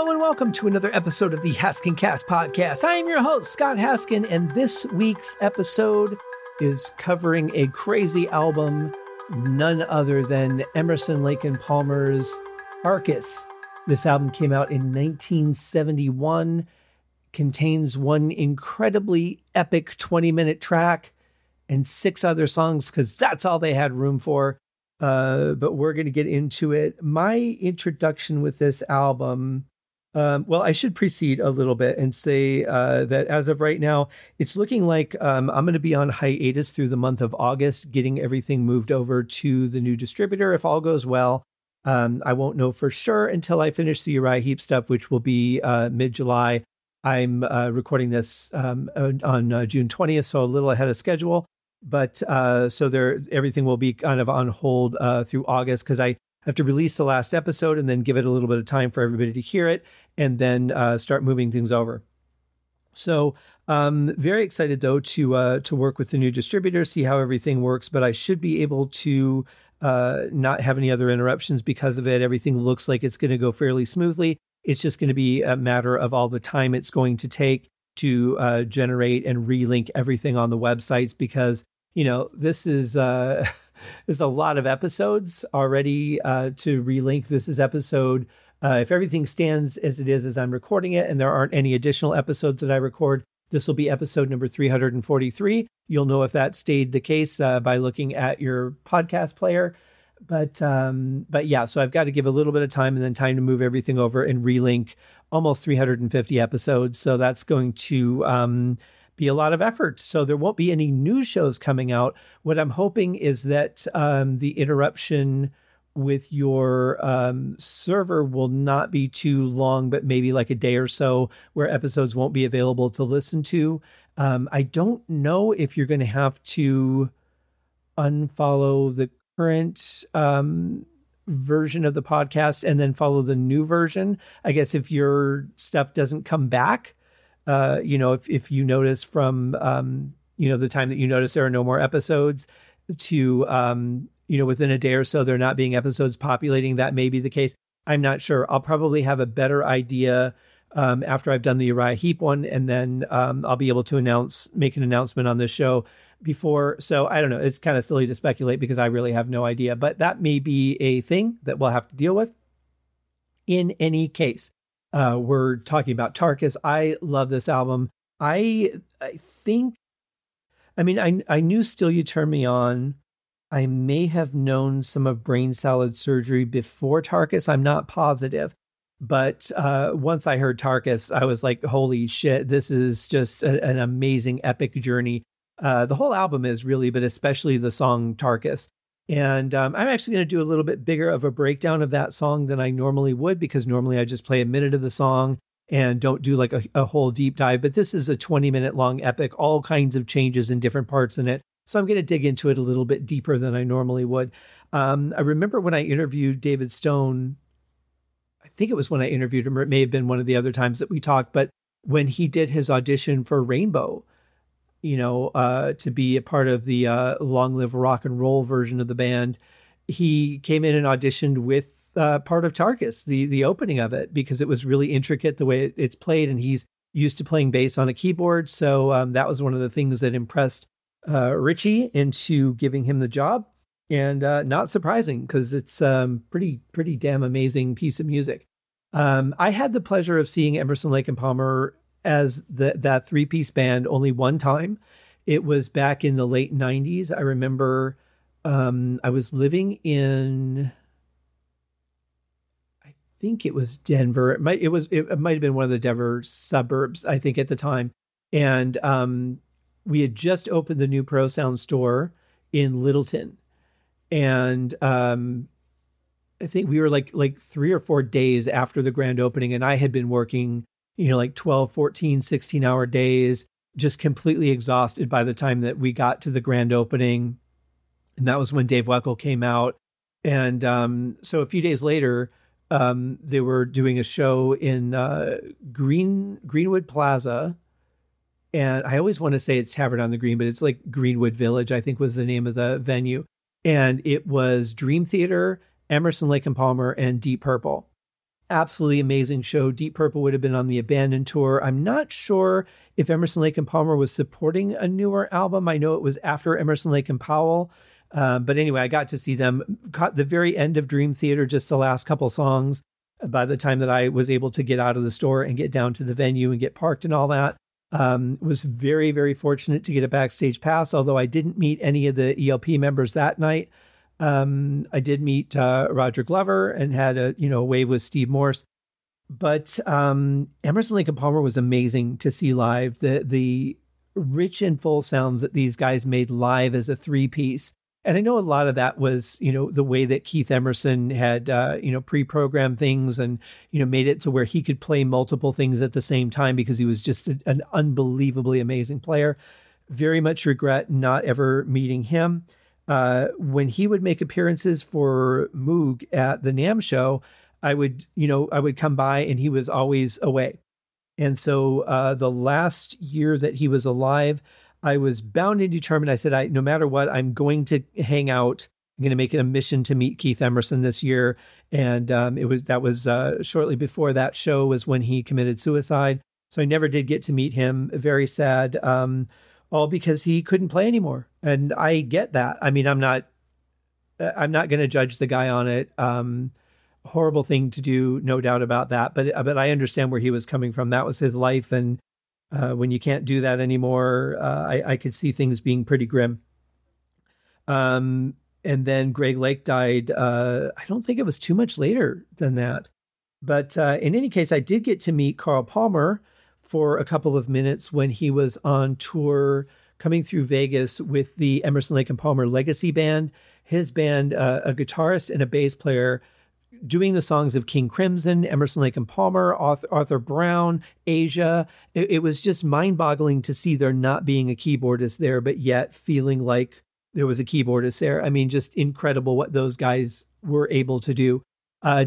Hello and welcome to another episode of the Haskin Cast podcast. I am your host, Scott Haskin, and this week's episode is covering a crazy album, none other than Emerson, Lake and Palmer's Tarkus. This album came out in 1971, contains one incredibly epic 20 minute track and six other songs because that's all they had room for. Uh, but we're going to get into it. My introduction with this album um, well, I should precede a little bit and say uh, that as of right now, it's looking like um, I'm going to be on hiatus through the month of August, getting everything moved over to the new distributor if all goes well. Um, I won't know for sure until I finish the Uriah Heep stuff, which will be uh, mid July. I'm uh, recording this um, on uh, June 20th, so a little ahead of schedule. But uh, so there, everything will be kind of on hold uh, through August because I have to release the last episode and then give it a little bit of time for everybody to hear it and then uh, start moving things over. So, um, very excited though to uh, to work with the new distributor, see how everything works. But I should be able to uh, not have any other interruptions because of it. Everything looks like it's going to go fairly smoothly. It's just going to be a matter of all the time it's going to take to uh, generate and relink everything on the websites because you know this is. There's a lot of episodes already uh, to relink. This is episode. Uh, if everything stands as it is as I'm recording it, and there aren't any additional episodes that I record, this will be episode number 343. You'll know if that stayed the case uh, by looking at your podcast player. But um, but yeah, so I've got to give a little bit of time and then time to move everything over and relink almost 350 episodes. So that's going to um, be a lot of effort. So there won't be any new shows coming out. What I'm hoping is that um, the interruption with your um, server will not be too long, but maybe like a day or so where episodes won't be available to listen to. Um, I don't know if you're going to have to unfollow the current um, version of the podcast and then follow the new version. I guess if your stuff doesn't come back, uh, you know, if if you notice from um, you know the time that you notice there are no more episodes to um, you know within a day or so there not being episodes populating, that may be the case. I'm not sure. I'll probably have a better idea um, after I've done the Uriah Heep one, and then um, I'll be able to announce, make an announcement on this show before. So I don't know. It's kind of silly to speculate because I really have no idea, but that may be a thing that we'll have to deal with. In any case, uh, we're talking about Tarkus. I love this album. I I think, I mean, I I knew Still You Turn Me On. I may have known some of Brain Salad Surgery before Tarkus. I'm not positive, but uh, once I heard Tarkus, I was like, "Holy shit! This is just a, an amazing, epic journey." Uh, the whole album is really, but especially the song Tarkus. And um, I'm actually going to do a little bit bigger of a breakdown of that song than I normally would because normally I just play a minute of the song and don't do like a, a whole deep dive. But this is a 20 minute long epic, all kinds of changes in different parts in it. So I'm going to dig into it a little bit deeper than I normally would. Um, I remember when I interviewed David Stone, I think it was when I interviewed him, or it may have been one of the other times that we talked, but when he did his audition for Rainbow, you know, uh, to be a part of the uh, Long Live Rock and Roll version of the band, he came in and auditioned with uh, part of Tarkus, the the opening of it, because it was really intricate the way it's played, and he's used to playing bass on a keyboard. So um, that was one of the things that impressed uh, Ritchie into giving him the job, and uh, not surprising because it's um, pretty pretty damn amazing piece of music. Um, I had the pleasure of seeing Emerson Lake and Palmer as the, that three piece band only one time. It was back in the late 90s. I remember um, I was living in, I think it was Denver. It might, it was, it, might have been one of the Denver suburbs, I think at the time. And um, we had just opened the new Pro Sound store in Littleton. And um, I think we were like like three or four days after the grand opening, and I had been working you know, like 12, 14, 16 hour days, just completely exhausted by the time that we got to the grand opening. And that was when Dave Weckl came out. And um, so a few days later, um, they were doing a show in uh, Green Greenwood Plaza. And I always want to say it's Tavern on the Green, but it's like Greenwood Village, I think was the name of the venue. And it was Dream Theater, Emerson Lake and Palmer, and Deep Purple absolutely amazing show. Deep Purple would have been on the Abandoned tour. I'm not sure if Emerson Lake and Palmer was supporting a newer album. I know it was after Emerson Lake and Powell. Um, but anyway, I got to see them. Caught the very end of Dream Theater, just the last couple songs. By the time that I was able to get out of the store and get down to the venue and get parked and all that, um, was very very fortunate to get a backstage pass. Although I didn't meet any of the ELP members that night. Um, I did meet uh, Roger Glover and had a you know wave with Steve Morse, but um, Emerson Lake and Palmer was amazing to see live. The the rich and full sounds that these guys made live as a three piece. And I know a lot of that was, you know, the way that Keith Emerson had, uh, you know, pre-programmed things and, you know, made it to where he could play multiple things at the same time because he was just a, an unbelievably amazing player. Very much regret not ever meeting him uh, when he would make appearances for Moog at the NAMM show, I would, you know, I would come by and he was always away. And so uh, the last year that he was alive, I was bound and determined. I said, I, no matter what, I'm going to hang out. I'm going to make it a mission to meet Keith Emerson this year. And um, it was that was uh, shortly before that show was when he committed suicide. So I never did get to meet him. Very sad. Um, all because he couldn't play anymore. And I get that. I mean, I'm not I'm not going to judge the guy on it. Um, horrible thing to do, no doubt about that. But but I understand where he was coming from. That was his life, and uh, when you can't do that anymore, uh, I, I could see things being pretty grim. Um, and then Greg Lake died. Uh, I don't think it was too much later than that. But uh, in any case, I did get to meet Carl Palmer, for a couple of minutes when he was on tour coming through Vegas with the Emerson Lake and Palmer Legacy Band. His band, uh, a guitarist and a bass player, doing the songs of King Crimson, Emerson Lake and Palmer, Arthur, Arthur Brown, Asia. It, it was just mind boggling to see there not being a keyboardist there, but yet feeling like there was a keyboardist there. I mean, just incredible what those guys were able to do. Uh,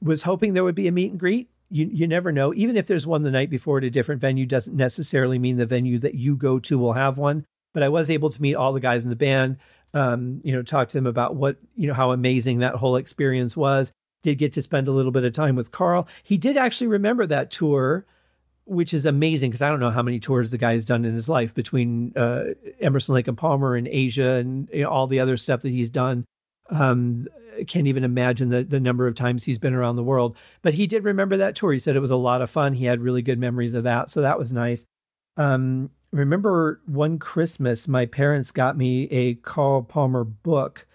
was hoping there would be a meet and greet you you never know. Even if there's one the night before at a different venue, doesn't necessarily mean the venue that you go to will have one. But I was able to meet all the guys in the band. Um, you know, talk to them about what you know how amazing that whole experience was. Did get to spend a little bit of time with Carl. He did actually remember that tour, which is amazing because I don't know how many tours the guy's done in his life between uh, Emerson Lake and Palmer and Asia and you know, all the other stuff that he's done. Um, can't even imagine the, the number of times he's been around the world. But he did remember that tour. He said it was a lot of fun. He had really good memories of that. So that was nice. Um, remember one Christmas, my parents got me a Carl Palmer book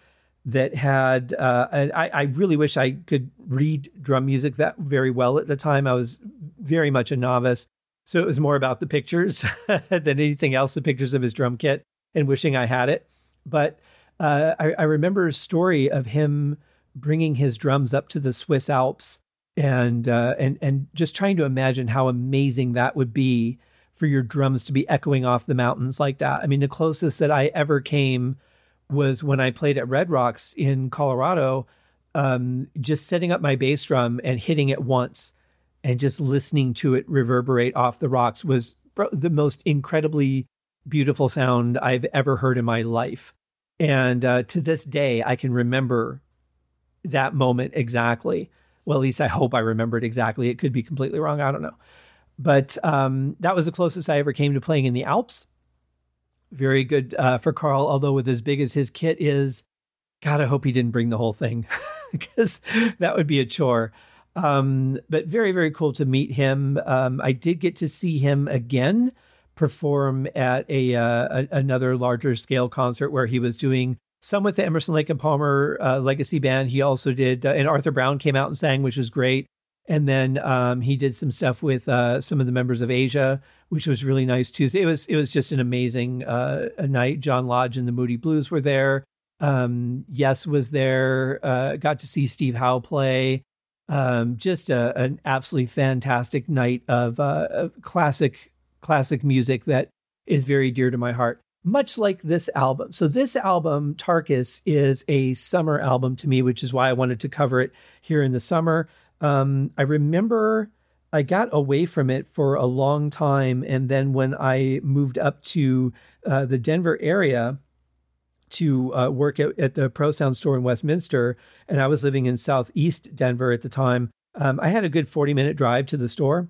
that had, uh, I, I really wish I could read drum music that very well at the time. I was very much a novice. So it was more about the pictures than anything else, the pictures of his drum kit and wishing I had it. But uh, I, I, remember a story of him bringing his drums up to the Swiss Alps and uh, and and just trying to imagine how amazing that would be for your drums to be echoing off the mountains like that. I mean, the closest that I ever came was when I played at Red Rocks in Colorado. Um, just setting up my bass drum and hitting it once and just listening to it reverberate off the rocks was the most incredibly beautiful sound I've ever heard in my life. And uh, to this day, I can remember that moment exactly. Well, at least I hope I remember it exactly. It could be completely wrong. I don't know. But um, that was the closest I ever came to playing in the Alps. Very good uh, for Carl, although with as big as his kit is, God, I hope he didn't bring the whole thing because that would be a chore. Um, but very, very cool to meet him. Um, I did get to see him again perform at a, uh, a, another larger scale concert where he was doing some with the Emerson Lake and Palmer uh, Legacy Band. He also did, uh, and Arthur Brown came out and sang, which was great. And then um, he did some stuff with uh, some of the members of Asia, which was really nice too. So it was it was just an amazing uh, night. John Lodge and the Moody Blues were there. Um, yes was there. Uh, got to see Steve Howe play. Um, just a, an absolutely fantastic night of, of classic classic music that is very dear to my heart, much like this album. So, this album, Tarkus, is a summer album to me, which is why I wanted to cover it here in the summer. Um, I remember I got away from it for a long time. And then when I moved up to uh, the Denver area, to uh, work at, at, the Pro Sound store in Westminster, and I was living in Southeast Denver at the time. um, I had a good 40 minute drive to the store.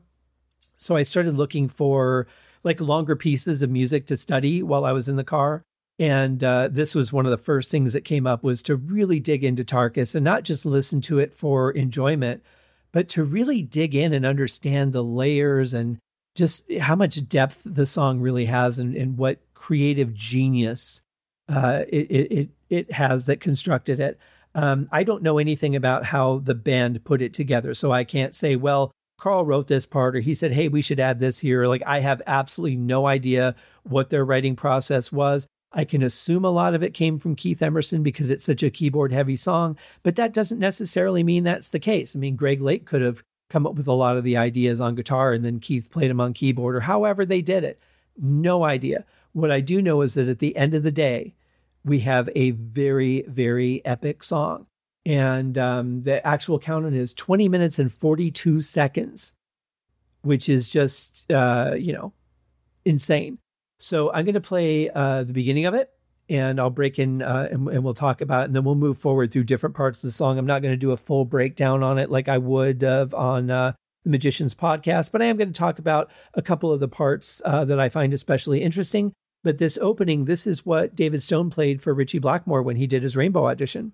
So I started looking for like longer pieces of music to study while I was in the car. And uh, this was one of the first things that came up was to really dig into Tarkus and not just listen to it for enjoyment, but to really dig in and understand the layers and just how much depth the song really has and, and what creative genius uh, it, it, it has that constructed it. Um, I don't know anything about how the band put it together, so I can't say, well, Carl wrote this part or he said, hey, we should add this here. Like, I have absolutely no idea what their writing process was. I can assume a lot of it came from Keith Emerson because it's such a keyboard heavy song, but that doesn't necessarily mean that's the case. I mean, Greg Lake could have come up with a lot of the ideas on guitar and then Keith played them on keyboard or however they did it. No idea. What I do know is that at the end of the day, we have a very, very epic song. And um, the actual count on is 20 minutes and 42 seconds, which is just, uh, you know, insane. So I'm going to play uh, the beginning of it and I'll break in uh, and, and, we'll talk about it. And then we'll move forward through different parts of the song. I'm not going to do a full breakdown on it like I would on uh, the Magicians podcast, but I am going to talk about a couple of the parts uh, that I find especially interesting. But this opening, this is what David Stone played for Ritchie Blackmore when he did his Rainbow audition.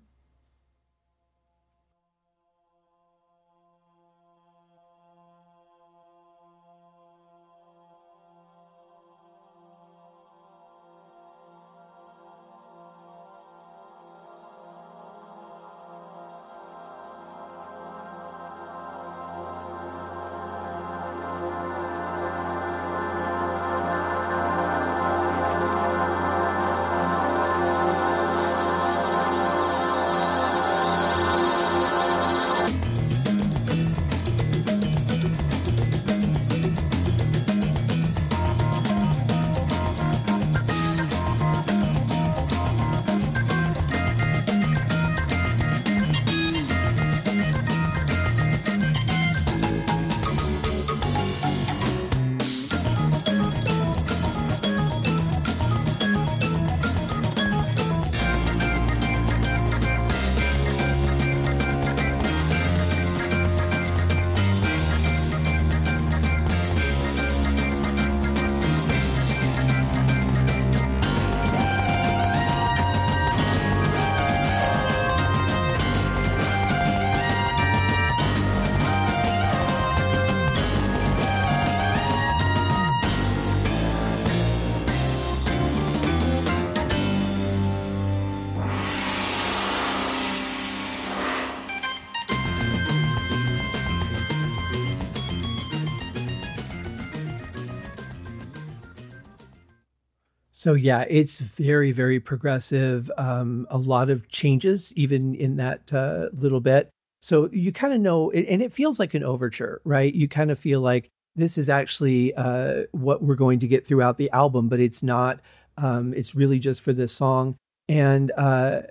So yeah, it's very very progressive. Um, a lot of changes even in that uh, little bit. So you kind of know, and it feels like an overture, right? You kind of feel like this is actually uh, what we're going to get throughout the album, but it's not. Um, it's really just for this song, and uh,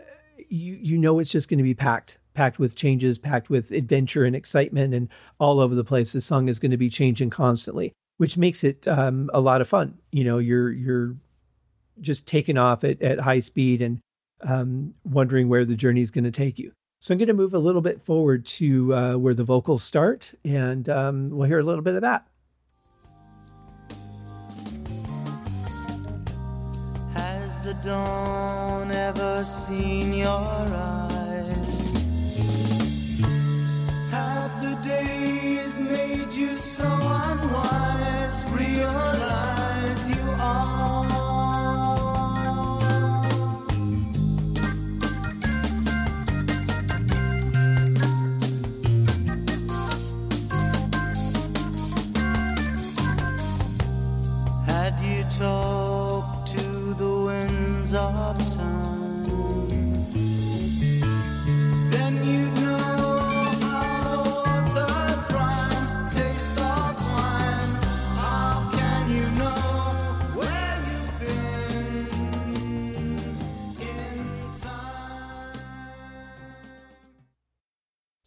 you you know it's just going to be packed packed with changes, packed with adventure and excitement, and all over the place. The song is going to be changing constantly, which makes it um, a lot of fun. You know, you're you're just taken off at, at high speed and um, wondering where the journey is going to take you. So I'm going to move a little bit forward to uh, where the vocals start, and um, we'll hear a little bit of that. Has the dawn ever seen your eyes?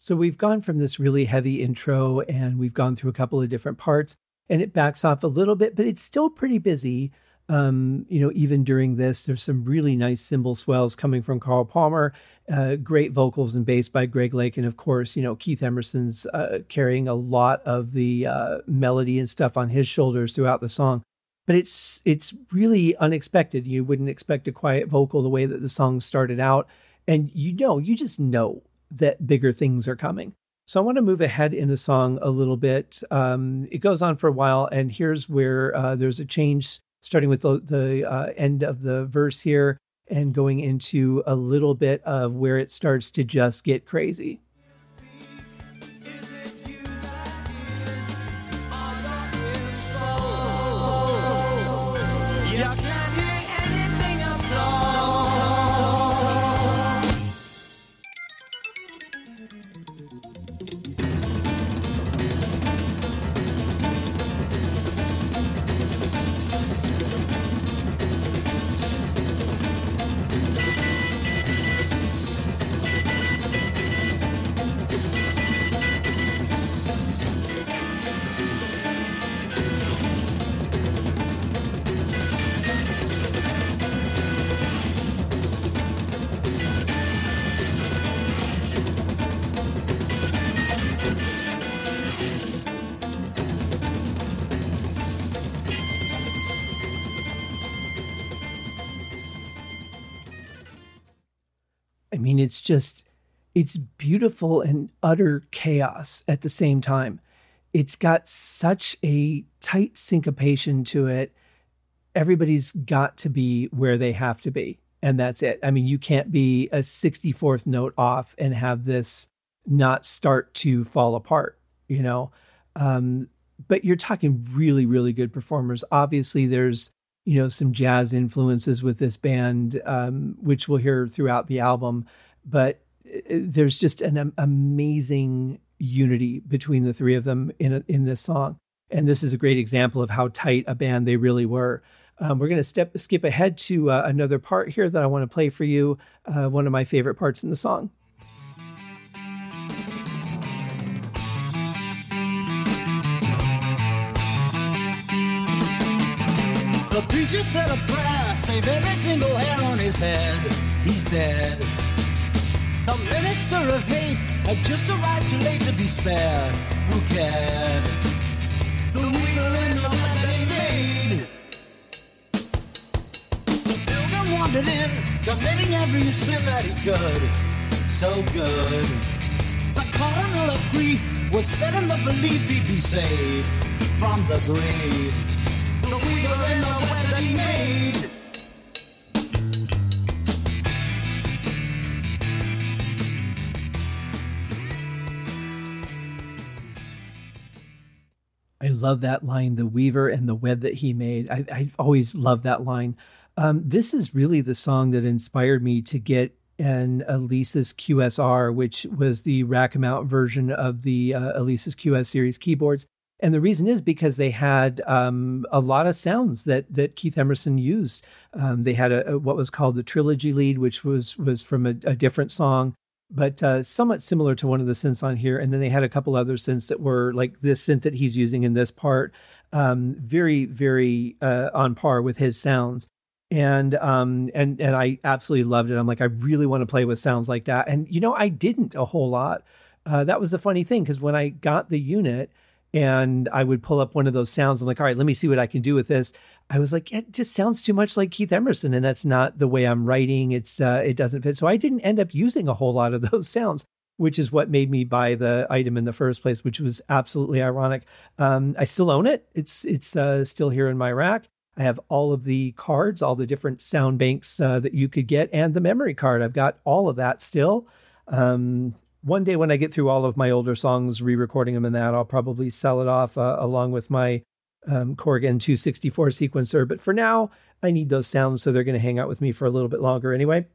So we've gone from this really heavy intro and we've gone through a couple of different parts and it backs off a little bit, but it's still pretty busy. Um, you know, even during this, there's some really nice cymbal swells coming from Carl Palmer, uh, great vocals and bass by Greg Lake, and of course, you know, Keith Emerson's uh, carrying a lot of the uh, melody and stuff on his shoulders throughout the song. But it's it's really unexpected. You wouldn't expect a quiet vocal the way that the song started out, and you know, you just know that bigger things are coming. So I want to move ahead in the song a little bit. Um, it goes on for a while, and here's where uh, there's a change starting with the, the uh, end of the verse here and going into a little bit of where it starts to just get crazy. It's just, it's beautiful and utter chaos at the same time. It's got such a tight syncopation to it. Everybody's got to be where they have to be. And that's it. I mean, you can't be a 64th note off and have this not start to fall apart, you know? Um, but you're talking really, really good performers. Obviously, there's you know some jazz influences with this band, um, which we'll hear throughout the album. But uh, there's just an amazing unity between the three of them in a, in this song, and this is a great example of how tight a band they really were. Um, we're going to step skip ahead to uh, another part here that I want to play for you. Uh, one of my favorite parts in the song. The preacher said a prayer, save every single hair on his head. He's dead. The minister of hate had just arrived too late to be spared. Who cared? The weaver in the that he made. The pilgrim wandered in, committing every sin that he could. So good. The cardinal of grief was set in the belief he'd be saved from the grave. The weaver in the love that line, the weaver and the web that he made. I, I always love that line. Um, this is really the song that inspired me to get an Alesis QSR, which was the rack mount version of the uh, Alesis QS series keyboards. And the reason is because they had um, a lot of sounds that that Keith Emerson used. Um, they had a, a, what was called the trilogy lead, which was was from a, a different song but uh, somewhat similar to one of the synths on here. And then they had a couple other synths that were like this synth that he's using in this part, um, very, very uh, on par with his sounds. And um and and I absolutely loved it. I'm like, I really want to play with sounds like that. And you know, I didn't a whole lot. Uh, that was the funny thing because when I got the unit and I would pull up one of those sounds, I'm like, all right, let me see what I can do with this. I was like, it just sounds too much like Keith Emerson, and that's not the way I'm writing. It's uh, it doesn't fit. So I didn't end up using a whole lot of those sounds, which is what made me buy the item in the first place, which was absolutely ironic. Um, I still own it. It's it's uh, still here in my rack. I have all of the cards, all the different sound banks uh, that you could get, and the memory card. I've got all of that still. Um, one day when I get through all of my older songs, re-recording them and that, I'll probably sell it off uh, along with my um, Korg N264 sequencer. But for now, I need those sounds, so they're going to hang out with me for a little bit longer anyway.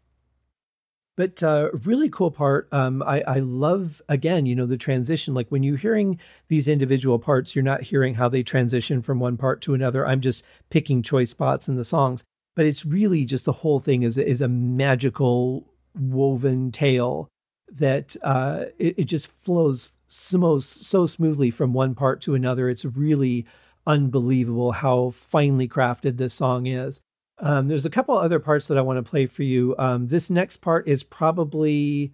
But uh, really cool part, um, I, I love again, you know, the transition. Like when you're hearing these individual parts, you're not hearing how they transition from one part to another. I'm just picking choice spots in the songs, but it's really just the whole thing is is a magical woven tale that uh, it, it just flows so, so smoothly from one part to another. It's really unbelievable how finely crafted this song is. Um, there's a couple other parts that I want to play for you. Um, this next part is probably,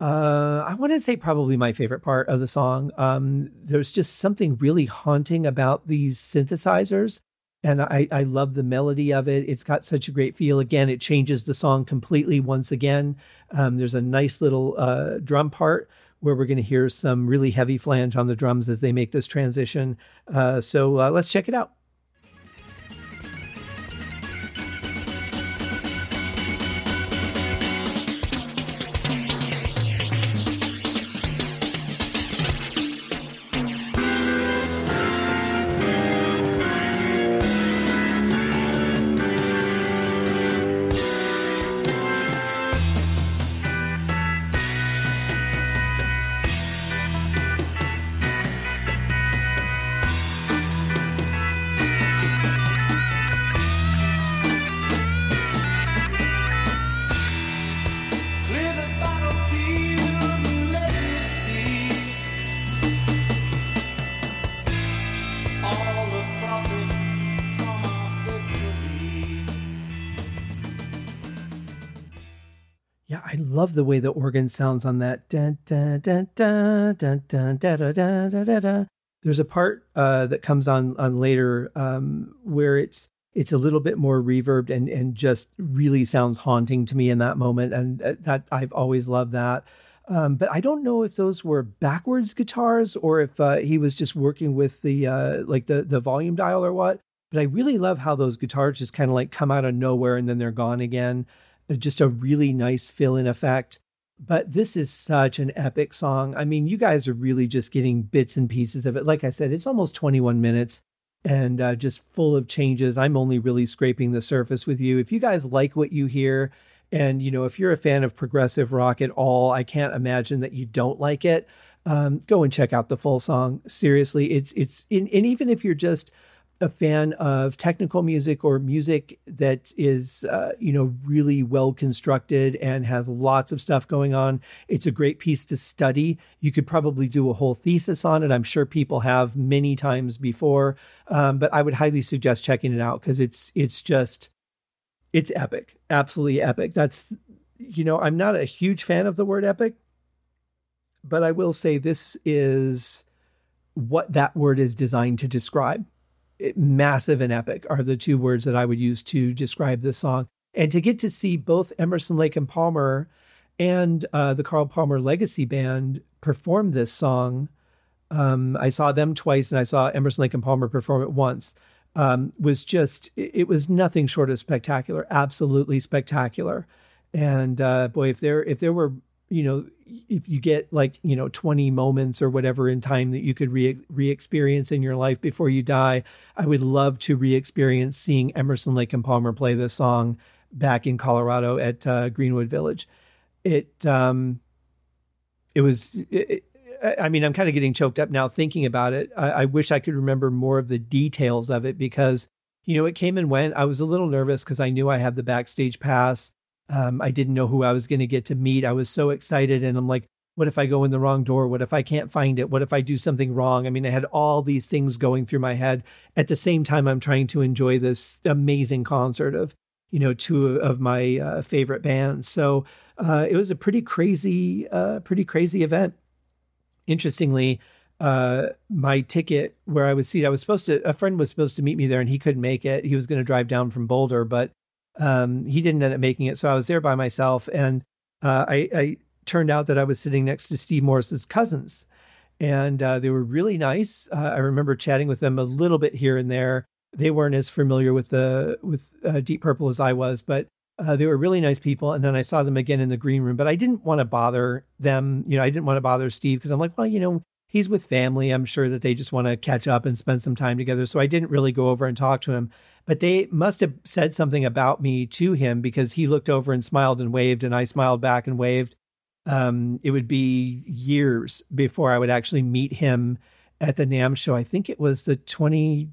uh, I want to say, probably my favorite part of the song. Um, there's just something really haunting about these synthesizers. And I, I love the melody of it. It's got such a great feel. Again, it changes the song completely once again. Um, there's a nice little uh, drum part where we're going to hear some really heavy flange on the drums as they make this transition. Uh, so uh, let's check it out. Love the way the organ sounds on that. Dun, da, da, da, da, da. There's a part uh, that comes on on later um, where it's it's a little bit more reverbed and and just really sounds haunting to me in that moment, and uh, that I've always loved that. Um, but I don't know if those were backwards guitars or if uh, he was just working with the uh, like the the volume dial or what. But I really love how those guitars just kind of like come out of nowhere and then they're gone again just a really nice fill in effect. But this is such an epic song. I mean, you guys are really just getting bits and pieces of it. Like I said, it's almost 21 minutes and uh, just full of changes. I'm only really scraping the surface with you. If you guys like what you hear, and you know, if you're a fan of progressive rock at all, I can't imagine that you don't like it. Um, go and check out the full song. Seriously, it's it's and even if you're just a fan of technical music or music that is, uh, you know, really well constructed and has lots of stuff going on, it's a great piece to study. You could probably do a whole thesis on it. I'm sure people have many times before, um, but I would highly suggest checking it out because it's it's just it's epic, absolutely epic. That's you know, I'm not a huge fan of the word epic, but I will say this is what that word is designed to describe massive and epic are the two words that I would use to describe this song. And to get to see both Emerson, Lake and Palmer and uh, the Carl Palmer Legacy Band perform this song, um, I saw them twice and I saw Emerson, Lake and Palmer perform it once. Um, was just it was nothing short of spectacular, absolutely spectacular. And uh, boy, if there if there were you know if you get like you know 20 moments or whatever in time that you could re re-experience in your life before you die i would love to re-experience seeing emerson lake and palmer play this song back in colorado at uh, greenwood village it um it was it, I mean, I'm kind of getting choked up now thinking about it. I, I wish I could remember more of the details of it because, you know, it came and went. I was a little nervous because I knew I had the backstage pass um, I didn't know who I was going to get to meet. I was so excited. And I'm like, what if I go in the wrong door? What if I can't find it? What if I do something wrong? I mean, I had all these things going through my head. At the same time, I'm trying to enjoy this amazing concert of, you know, two of my uh, favorite bands. So uh, it was a pretty crazy, uh, pretty crazy event. Interestingly, uh, my ticket where I was seated, I was supposed to, a friend was supposed to meet me there and he couldn't make it. He was going to drive down from Boulder, but um, he didn't end up making it, so I was there by myself, and uh, I, I, turned out that I was sitting next to Steve Morse's cousins, and uh, they were really nice. Uh, I remember chatting with them a little bit here and there. They weren't as familiar with the with uh, Deep Purple as I was, but uh, they were really nice people. And then I saw them again in the green room, but I didn't want to bother them. You know, I didn't want to bother Steve because I'm like, well, you know, he's with family. I'm sure that they just want to catch up and spend some time together. So I didn't really go over and talk to him but they must have said something about me to him because he looked over and smiled and waved, and I smiled back and waved. Um, it would be years before I would actually meet him at the NAMM show. I think it was the 20,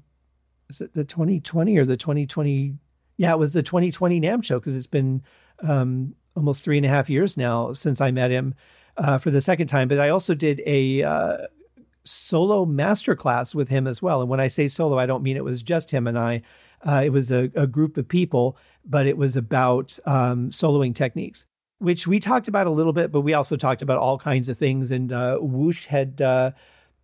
is it the 2020 or the 2020? Yeah, it was the 2020 NAMM show because it's been um, almost three and a half years now since I met him uh, for the second time. But I also did a uh, solo masterclass with him as well. And when I say solo, I don't mean it was just him and I. Uh, it was a, a, group of people, but it was about um, soloing techniques, which we talked about a little bit, but we also talked about all kinds of things. And uh, Whoosh had uh,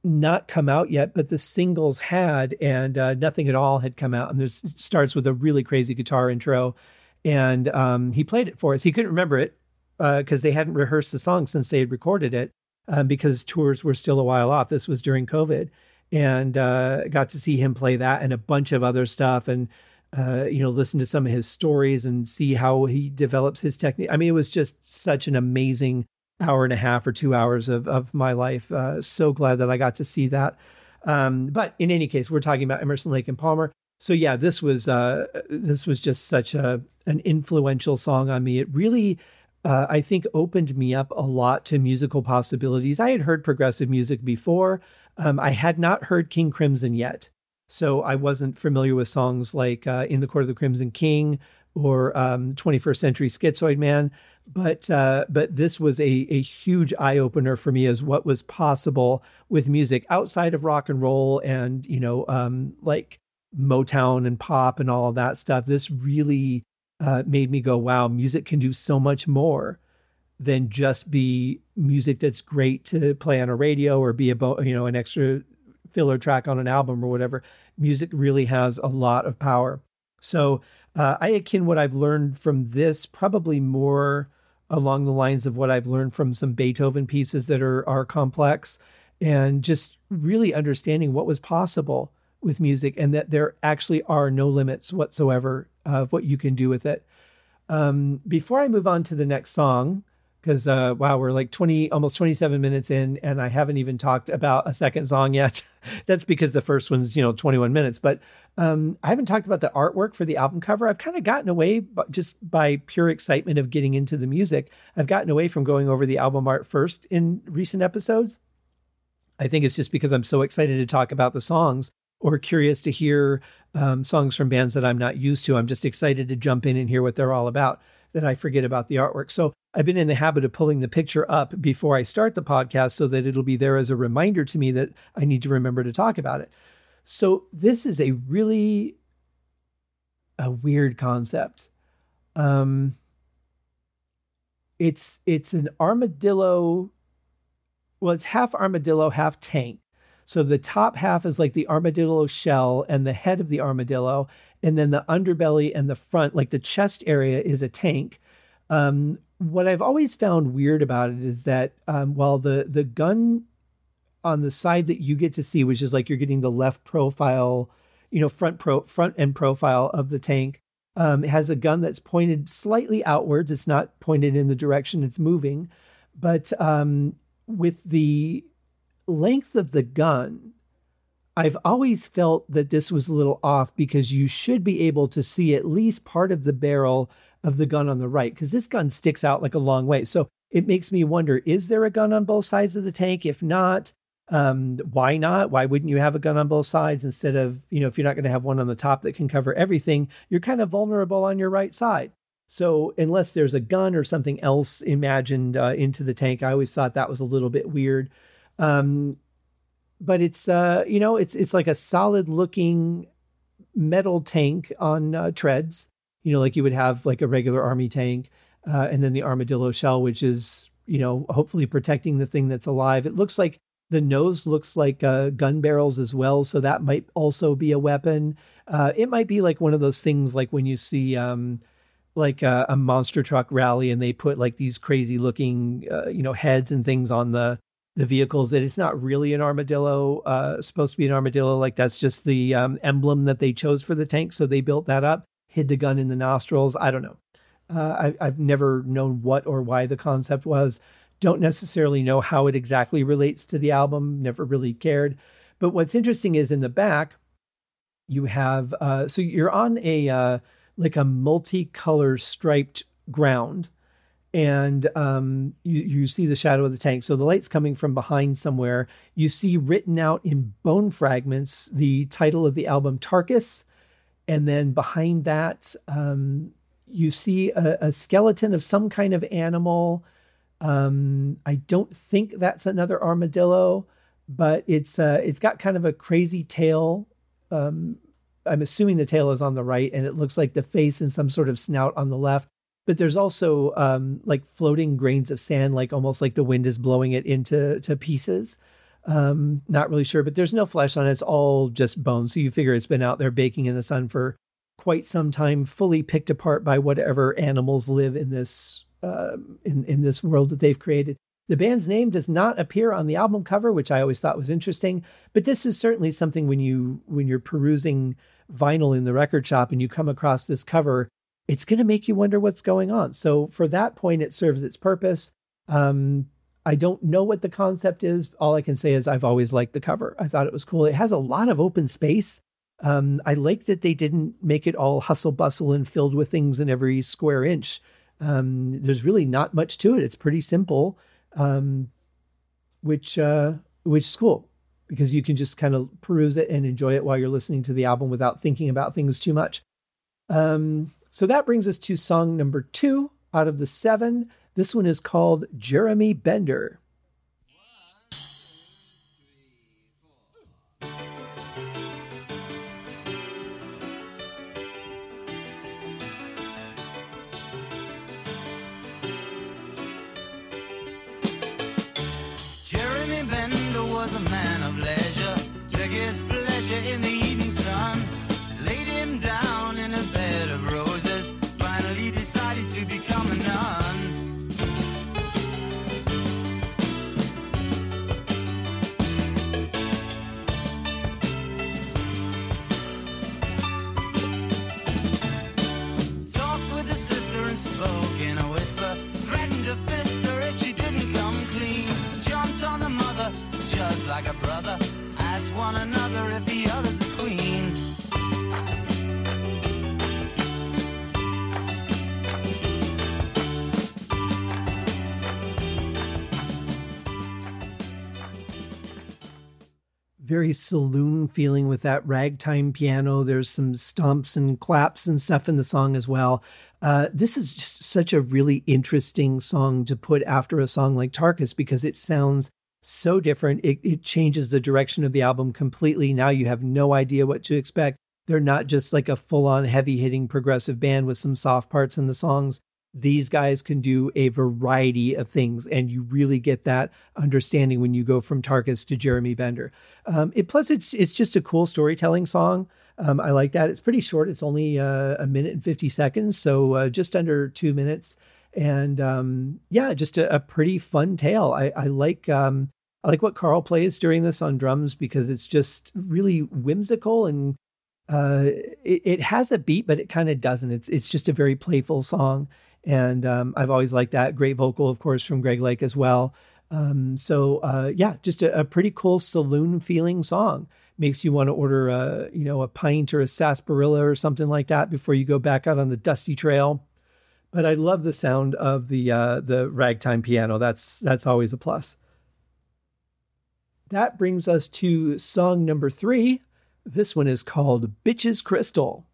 not come out yet, but the singles had, and uh, nothing at all had come out. And this starts with a really crazy guitar intro, and um, he played it for us. He couldn't remember it because uh, they hadn't rehearsed the song since they had recorded it, um, because tours were still a while off. This was during COVID, and uh, got to see him play that and a bunch of other stuff, and uh, you know, listen to some of his stories and see how he develops his technique. I mean, it was just such an amazing hour and a half or two hours of of my life. Uh, so glad that I got to see that. Um, but in any case, we're talking about Emerson Lake and Palmer. So yeah, this was uh, this was just such a an influential song on me. It really, uh, I think, opened me up a lot to musical possibilities. I had heard progressive music before. Um, I had not heard King Crimson yet, so I wasn't familiar with songs like uh, "In the Court of the Crimson King" or um, 21st Century Schizoid Man but uh, but this was a a huge eye opener for me as what was possible with music outside of rock and roll and you know um, like Motown and pop and all of that stuff. This really uh, made me go, wow, music can do so much more than just be music that's great to play on a radio or be a you know an extra filler track on an album or whatever. Music really has a lot of power. So uh, I akin what I've learned from this probably more along the lines of what I've learned from some Beethoven pieces that are are complex and just really understanding what was possible with music and that there actually are no limits whatsoever of what you can do with it. Um, before I move on to the next song, because uh, wow, we're like 20, almost 27 minutes in, and I haven't even talked about a second song yet. That's because the first one's, you know, 21 minutes. But um, I haven't talked about the artwork for the album cover. I've kind of gotten away just by pure excitement of getting into the music. I've gotten away from going over the album art first in recent episodes. I think it's just because I'm so excited to talk about the songs or curious to hear um, songs from bands that I'm not used to. I'm just excited to jump in and hear what they're all about that I forget about the artwork. So I've been in the habit of pulling the picture up before I start the podcast so that it'll be there as a reminder to me that I need to remember to talk about it. So this is a really a weird concept. Um it's it's an armadillo well it's half armadillo half tank so the top half is like the armadillo shell and the head of the armadillo and then the underbelly and the front like the chest area is a tank um, what I've always found weird about it is that um, while the the gun on the side that you get to see, which is like you're getting the left profile, you know, front pro front end profile of the tank, um, has a gun that's pointed slightly outwards. It's not pointed in the direction it's moving, but um, with the length of the gun, I've always felt that this was a little off because you should be able to see at least part of the barrel of the gun on the right because this gun sticks out like a long way. So it makes me wonder is there a gun on both sides of the tank? If not, um, why not? Why wouldn't you have a gun on both sides instead of, you know, if you're not going to have one on the top that can cover everything, you're kind of vulnerable on your right side. So unless there's a gun or something else imagined uh, into the tank, I always thought that was a little bit weird. Um, but it's uh, you know, it's it's like a solid looking metal tank on uh, treads you know, like you would have like a regular army tank, uh, and then the armadillo shell, which is, you know, hopefully protecting the thing that's alive. It looks like the nose looks like uh, gun barrels as well, so that might also be a weapon. Uh, it might be like one of those things, like when you see um, like a, a, monster truck rally, and they put like these crazy looking, uh, you know, heads and things on the the vehicles. That it's not really an armadillo, uh, supposed to be an armadillo. Like that's just the um, emblem that they chose for the tank, so they built that up hid the gun in the nostrils. I don't know. Uh, I, have never known what or why the concept was. Don't necessarily know how it exactly relates to the album. Never really cared. But what's interesting is in the back, you have uh, so you're on a uh, like a multicolor striped ground, and um, you you see the shadow of the tank. So the light's coming from behind somewhere. You see written out in bone fragments the title of the album, Tarkus and then behind that, um, you see a, a, skeleton of some kind of animal. Um, I don't think that's another armadillo. but it's uh, it's got kind of a crazy tail. Um, I'm assuming the tail is on the right, and it looks like the face and some sort of snout on the left. But there's also um, like floating grains of sand, like almost like the wind is blowing it into to pieces. Um, not really sure, but there's no flesh on it. It's all just bone. So you figure it's been out there baking in the sun for quite some time, fully picked apart by whatever animals live in this uh, in in this world that they've created. The band's name does not appear on the album cover, which I always thought was interesting. But this is certainly something when you when you're perusing vinyl in the record shop and you come across this cover, it's going to make you wonder what's going on. So for that point, it serves its purpose. Um, I don't know what the concept is. All I can say is I've always liked the cover. I thought it was cool. It has a lot of open space. Um, I like that they didn't make it all hustle bustle and filled with things in every square inch. Um, there's really not much to it. It's pretty simple, um, which uh, which is cool because you can just kind of peruse it and enjoy it while you're listening to the album without thinking about things too much. Um, so that brings us to song number two out of the seven. This one is called Jeremy Bender. Very saloon feeling with that ragtime piano. There's some stomps and claps and stuff in the song as well. Uh, this is just such a really interesting song to put after a song like Tarkus because it sounds so different. It, it changes the direction of the album completely. Now you have no idea what to expect. They're not just like a full on heavy hitting progressive band with some soft parts in the songs these guys can do a variety of things, and you really get that understanding when you go from Tarkus to Jeremy Bender. Um, it plus it's it's just a cool storytelling song. Um, I like that. It's pretty short. It's only uh, a minute and fifty seconds, so uh, just under two minutes. And um, yeah, just a, a, pretty fun tale. I, I like um, I like what Carl plays during this on drums because it's just really whimsical and uh, it, it, has a beat, but it kind of doesn't. It's it's just a very playful song, and um, I've always liked that. Great vocal, of course, from Greg Lake as well. Um, so uh, yeah, just a, a, pretty cool saloon feeling song. Makes you want to order a you know a pint or a sarsaparilla or something like that before you go back out on the dusty trail. But I love the sound of the uh, the ragtime piano. That's that's always a plus. That brings us to song number three. This one is called Bitches Crystal.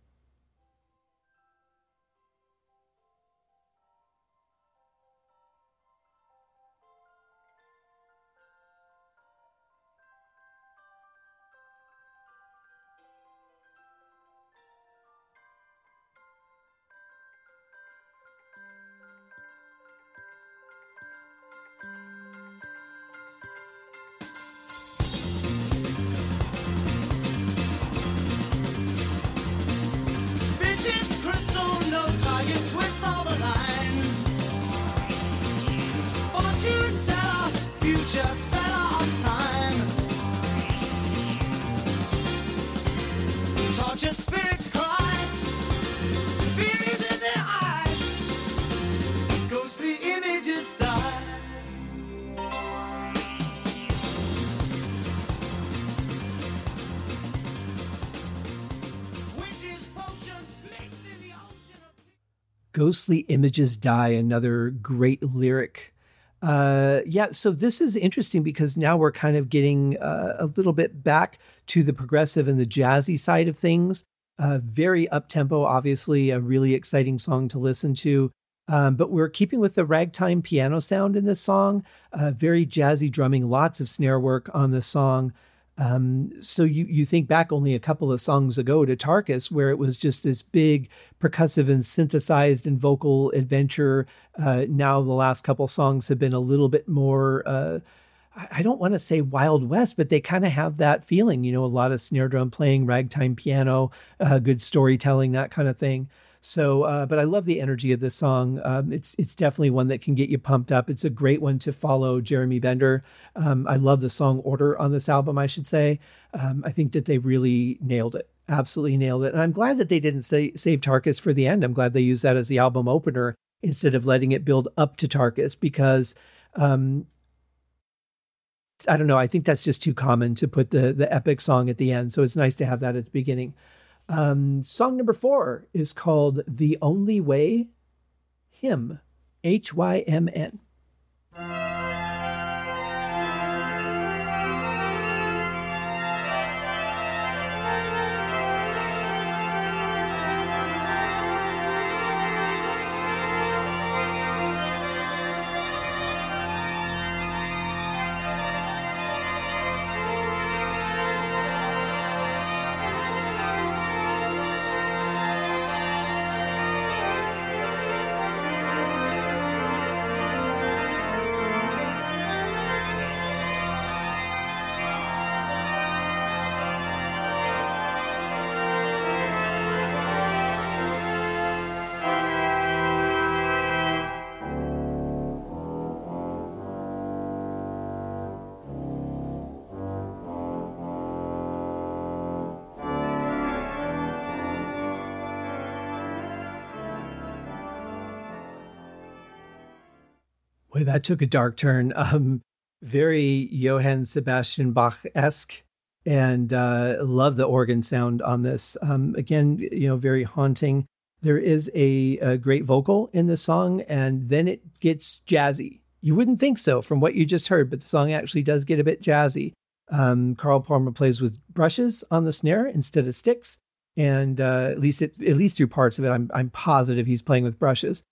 Ghostly Images Die, another great lyric. Uh, yeah, so this is interesting because now we're kind of getting uh, a little bit back to the progressive and the jazzy side of things. Uh, very up tempo, obviously, a really exciting song to listen to. Um, but we're keeping with the ragtime piano sound in this song, uh, very jazzy drumming, lots of snare work on this song. Um, so you you think back only a couple of songs ago to Tarkus, where it was just this big percussive and synthesized and vocal adventure. Uh, now the last couple songs have been a little bit more. Uh, I don't want to say Wild West, but they kind of have that feeling. You know, a lot of snare drum playing, ragtime piano, uh, good storytelling, that kind of thing. So, uh, but I love the energy of this song. Um, it's it's definitely one that can get you pumped up. It's a great one to follow Jeremy Bender. Um, I love the song order on this album. I should say. Um, I think that they really nailed it. Absolutely nailed it. And I'm glad that they didn't say save Tarkus for the end. I'm glad they used that as the album opener instead of letting it build up to Tarkus because. Um, I don't know. I think that's just too common to put the the epic song at the end. So it's nice to have that at the beginning. Um, song number four is called The Only Way Hymn, H Y M N. Boy, that took a dark turn. Um, very Johann Sebastian Bach esque, and uh, love the organ sound on this. Um, again, you know, very haunting. There is a, a great vocal in the song, and then it gets jazzy. You wouldn't think so from what you just heard, but the song actually does get a bit jazzy. Um, Carl Palmer plays with brushes on the snare instead of sticks, and uh, at least it, at least through parts of it, I'm I'm positive he's playing with brushes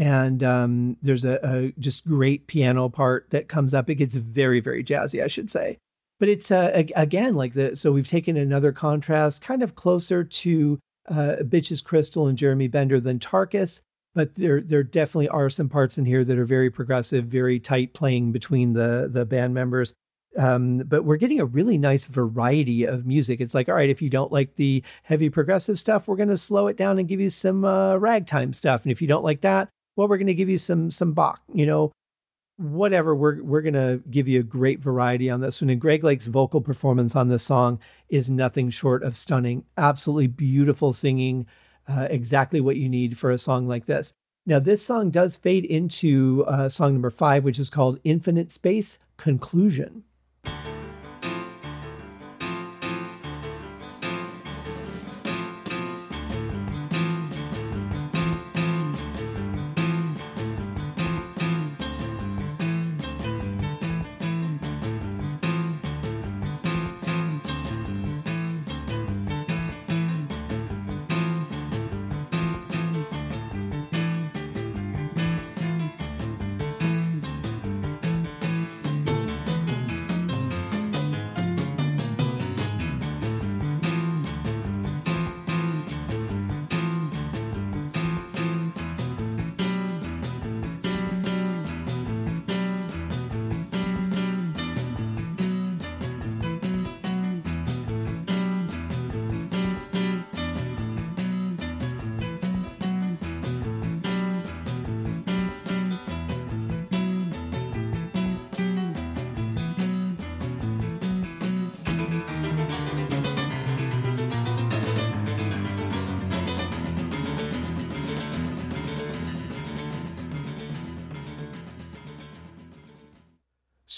and um, there's a, a, just great piano part that comes up. It gets very, very jazzy, I should say. But it's uh, again like the so we've taken another contrast, kind of closer to uh, Bitches Crystal and Jeremy Bender than Tarkus. But there, there definitely are some parts in here that are very progressive, very tight playing between the the band members. Um, but we're getting a really nice variety of music. It's like, all right, if you don't like the heavy progressive stuff, we're going to slow it down and give you some uh, ragtime stuff. And if you don't like that, well, we're going to give you some some Bach, you know, whatever. We're we're going to give you a great variety on this one. And Greg Lake's vocal performance on this song is nothing short of stunning. Absolutely beautiful singing, uh, exactly what you need for a song like this. Now, this song does fade into uh, song number five, which is called Infinite Space Conclusion.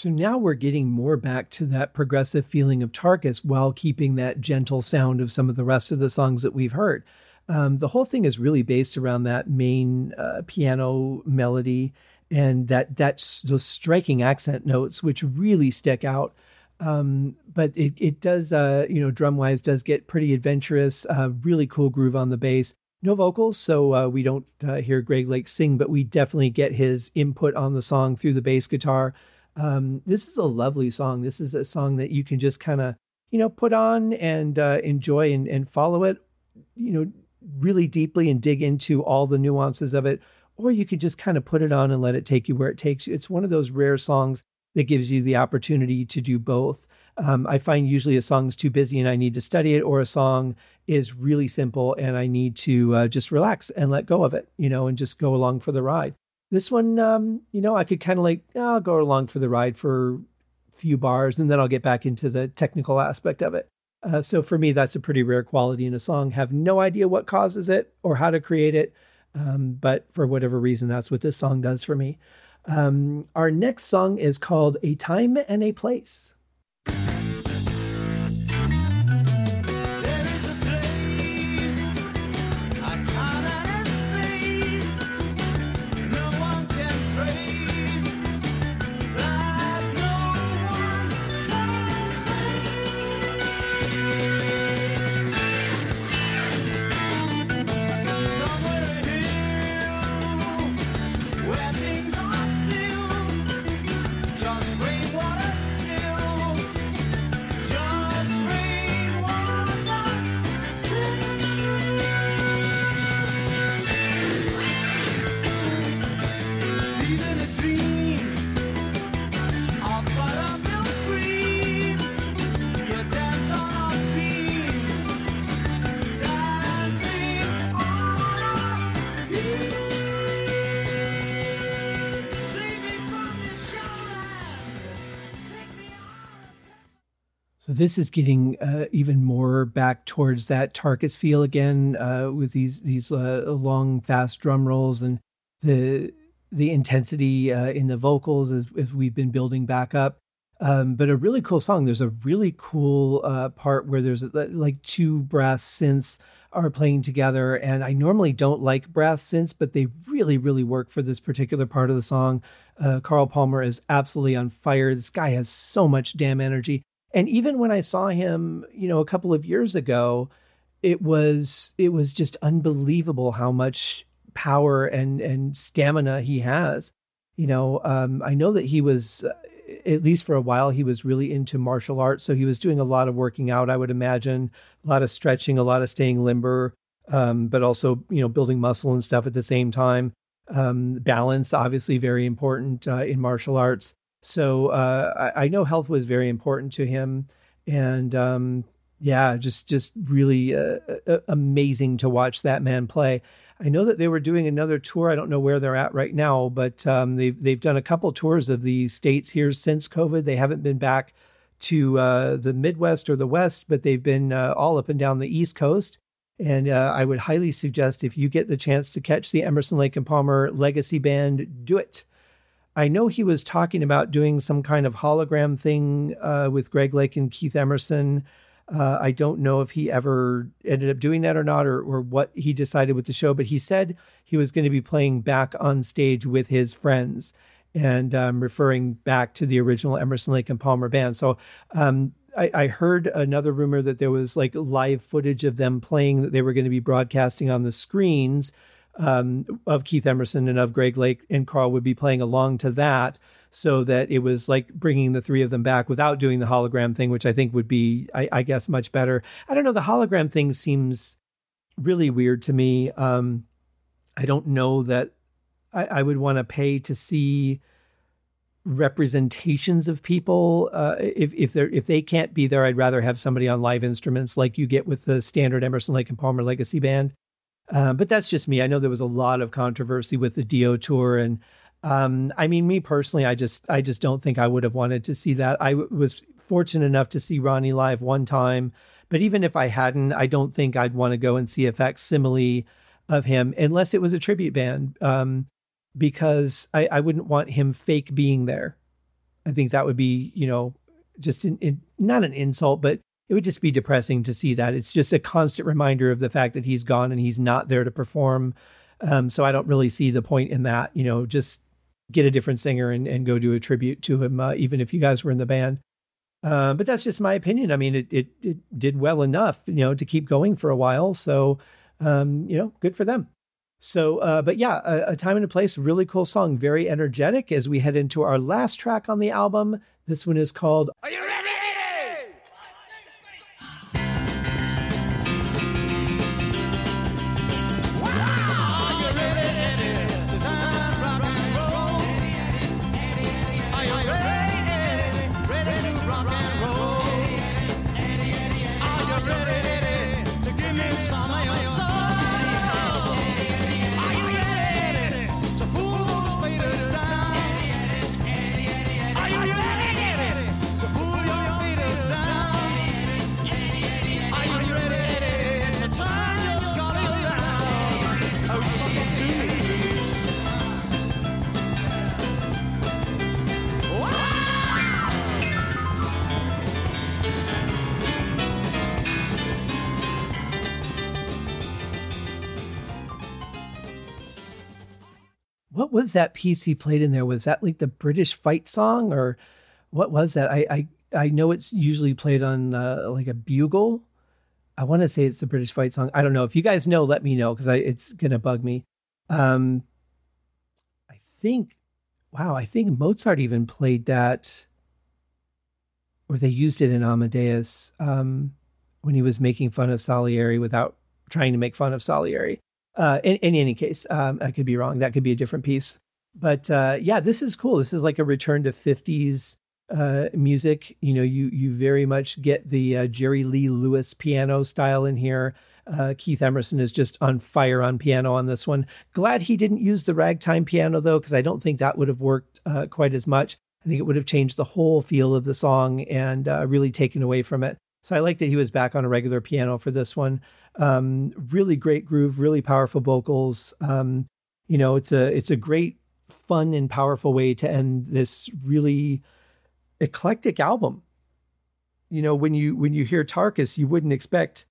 So now we're getting more back to that progressive feeling of Tarkus while keeping that gentle sound of some of the rest of the songs that we've heard. Um, the whole thing is really based around that main uh, piano melody and that that's those striking accent notes which really stick out. Um, but it, it does, uh, you know, drum wise does get pretty adventurous, uh, really cool groove on the bass. no vocals, so uh, we don't uh, hear Greg Lake sing, but we definitely get his input on the song through the bass guitar. Um, this is a lovely song. This is a song that you can just kind of, you know, put on and uh, enjoy and, and follow it, you know, really deeply and dig into all the nuances of it. Or you could just kind of put it on and let it take you where it takes you. It's one of those rare songs that gives you the opportunity to do both. Um, I find usually a song's too busy and I need to study it, or a song is really simple and I need to uh, just relax and let go of it, you know, and just go along for the ride. This one, um, you know, I could kind of like, oh, I'll go along for the ride for a few bars and then I'll get back into the technical aspect of it. Uh, so for me, that's a pretty rare quality in a song. Have no idea what causes it or how to create it. Um, but for whatever reason, that's what this song does for me. Um, our next song is called A Time and a Place. This is getting uh, even more back towards that Tarkus feel again, uh, with these these uh, long, fast drum rolls and the the intensity uh, in the vocals as, as, we've been building back up. Um, but a really cool song. There's a really cool uh, part where there's like two brass synths are playing together, and I normally don't like brass synths, but they really, really work for this particular part of the song. Uh, Carl Palmer is absolutely on fire. This guy has so much damn energy and even when I saw him, you know, a couple of years ago, it was it was just unbelievable how much power and and stamina he has. You know, um, I know that he was uh, at least for a while he was really into martial arts, so he was doing a lot of working out. I would imagine a lot of stretching, a lot of staying limber, um, but also you know building muscle and stuff at the same time. Um, balance, obviously, very important uh, in martial arts. So uh, I, I, know health was very important to him, and um, yeah, just just really uh, uh, amazing to watch that man play. I know that they were doing another tour. I don't know where they're at right now, but um, they've they've done a couple tours of the states here since COVID. They haven't been back to uh, the Midwest or the West, but they've been uh, all up and down the East Coast. And uh, I would highly suggest if you get the chance to catch the Emerson Lake and Palmer Legacy Band, do it. I know he was talking about doing some kind of hologram thing uh, with Greg Lake and Keith Emerson. Uh, I don't know if he ever ended up doing that or not, or, or what he decided with the show, but he said he was going to be playing back on stage with his friends and um, referring back to the original Emerson Lake and Palmer band. So um, I, I, heard another rumor that there was like live footage of them playing that they were going to be broadcasting on the screens um, of Keith Emerson and of Greg Lake and Carl would be playing along to that so that it was like bringing the three of them back without doing the hologram thing, which I think would be, I, I guess, much better. I don't know. The hologram thing seems really weird to me. Um, I don't know that I, I would want to pay to see representations of people. Uh, if if they if they can't be there, I'd rather have somebody on live instruments like you get with the standard Emerson Lake and Palmer Legacy Band. Uh, but that's just me. I know there was a lot of controversy with the Dio tour, and um, I mean, me personally, I just I just don't think I would have wanted to see that. I w- was fortunate enough to see Ronnie live one time, but even if I hadn't, I don't think I'd want to go and see a facsimile of him unless it was a tribute band, um, because I, I wouldn't want him fake being there. I think that would be, you know, just in, in, not an insult, but it would just be depressing to see that. It's just a constant reminder of the fact that he's gone and he's not there to perform. Um, so I don't really see the point in that. You know, just get a different singer and, and go do a tribute to him, uh, even if you guys were in the band. Uh, but that's just my opinion. I mean, it, it, it did well enough, you know, to keep going for a while. So um, you know, good for them. So, uh, but yeah, a, a, time and a place, really cool song, very energetic as we head into our last track on the album. This one is called Are You Ready? Was that piece he played in there? Was that like the British fight song or what was that? I I, I know it's usually played on uh, like a bugle. I want to say it's the British fight song. I don't know. If you guys know, let me know because it's gonna bug me. Um, I think, wow, I think Mozart even played that, or they used it in Amadeus um, when he was making fun of Salieri without trying to make fun of Salieri. Uh, in, in, any case, um, I could be wrong. That could be a different piece. But uh, yeah, this is cool. This is like a return to 50s uh, music. You know, you you very much get the uh, Jerry Lee Lewis piano style in here. Uh, Keith Emerson is just on fire on piano on this one. Glad he didn't use the ragtime piano though, because I don't think that would have worked uh, quite as much. I think it would have changed the whole feel of the song and really taken away from it. So I like that he was back on a regular piano for this one. Um, really great groove, really powerful vocals. Um, you know, it's a it's a great, fun and powerful way to end this really eclectic album. You know, when you when you hear Tarkus, you wouldn't expect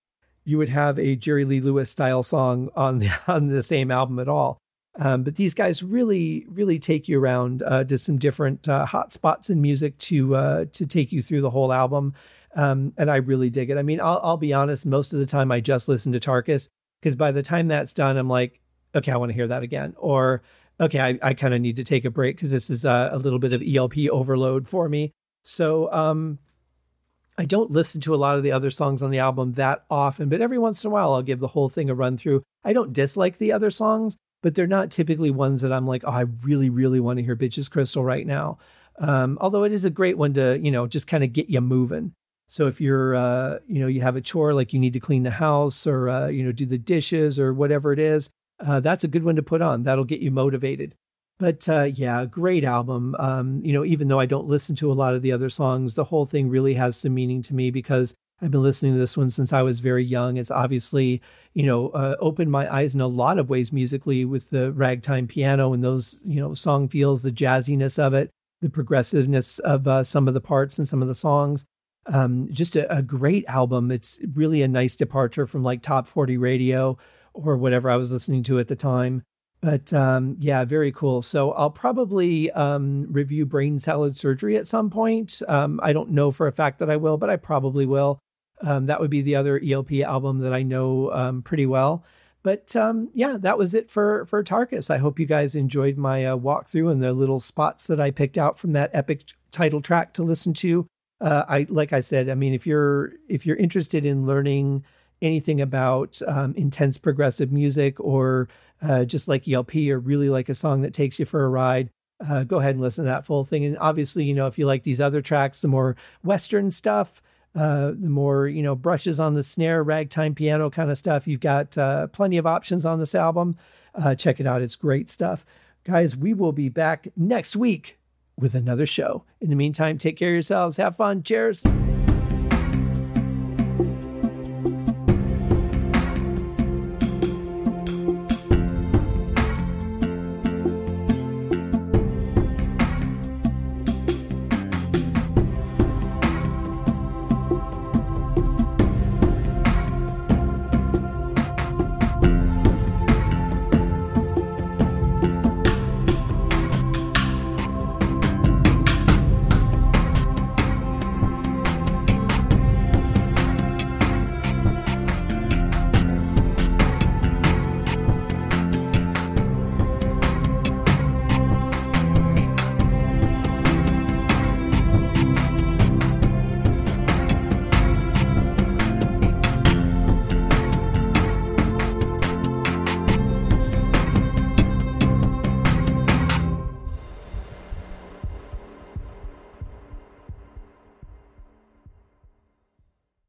you would have a Jerry Lee Lewis style song on the on the same album at all. Um, but these guys really, really take you around uh, to some different uh, hot spots in music to uh, to take you through the whole album. Um, and I really dig it. I mean, I'll, I'll be honest, most of the time I just listen to Tarkus because by the time that's done, I'm like, okay, I want to hear that again. Or, okay, I, I kind of need to take a break because this is a, a, little bit of ELP overload for me. So, um, I don't listen to a lot of the other songs on the album that often, but every once in a while I'll give the whole thing a run through. I don't dislike the other songs, but they're not typically ones that I'm like, oh, I really, really want to hear Bitches Crystal right now. Um, although it is a great one to, you know, just kind of get you moving. So if you're, uh, you know, you have a chore like you need to clean the house or, uh, you know, do the dishes or whatever it is, uh, that's a good one to put on. That'll get you motivated. But uh, yeah, great album. Um, you know, even though I don't listen to a lot of the other songs, the whole thing really has some meaning to me because I've been listening to this one since I was very young. It's obviously, you know, uh, opened my eyes in a lot of ways musically with the ragtime piano and those, you know, song feels, the jazziness of it, the progressiveness of uh, some of the parts and some of the songs um, just a, a, great album. It's really a nice departure from like top 40 radio or whatever I was listening to at the time. But um, yeah, very cool. So I'll probably um, review Brain Salad Surgery at some point. Um, I don't know for a fact that I will, but I probably will. Um, that would be the other ELP album that I know um, pretty well. But yeah, that was it for for Tarkus. I hope you guys enjoyed my uh, walkthrough and the little spots that I picked out from that epic title track to listen to uh, I like I said, I mean, if you're if you're interested in learning anything about um, intense progressive music or uh, just like ELP or really like a song that takes you for a ride, uh, go ahead and listen to that full thing. And obviously, you know, if you like these other tracks, the more Western stuff, uh, the more you know brushes on the snare, ragtime piano kind of stuff. You've got uh, plenty of options on this album. Uh, check it out; it's great stuff, guys. We will be back next week with another show. In the meantime, take care of yourselves. Have fun. Cheers.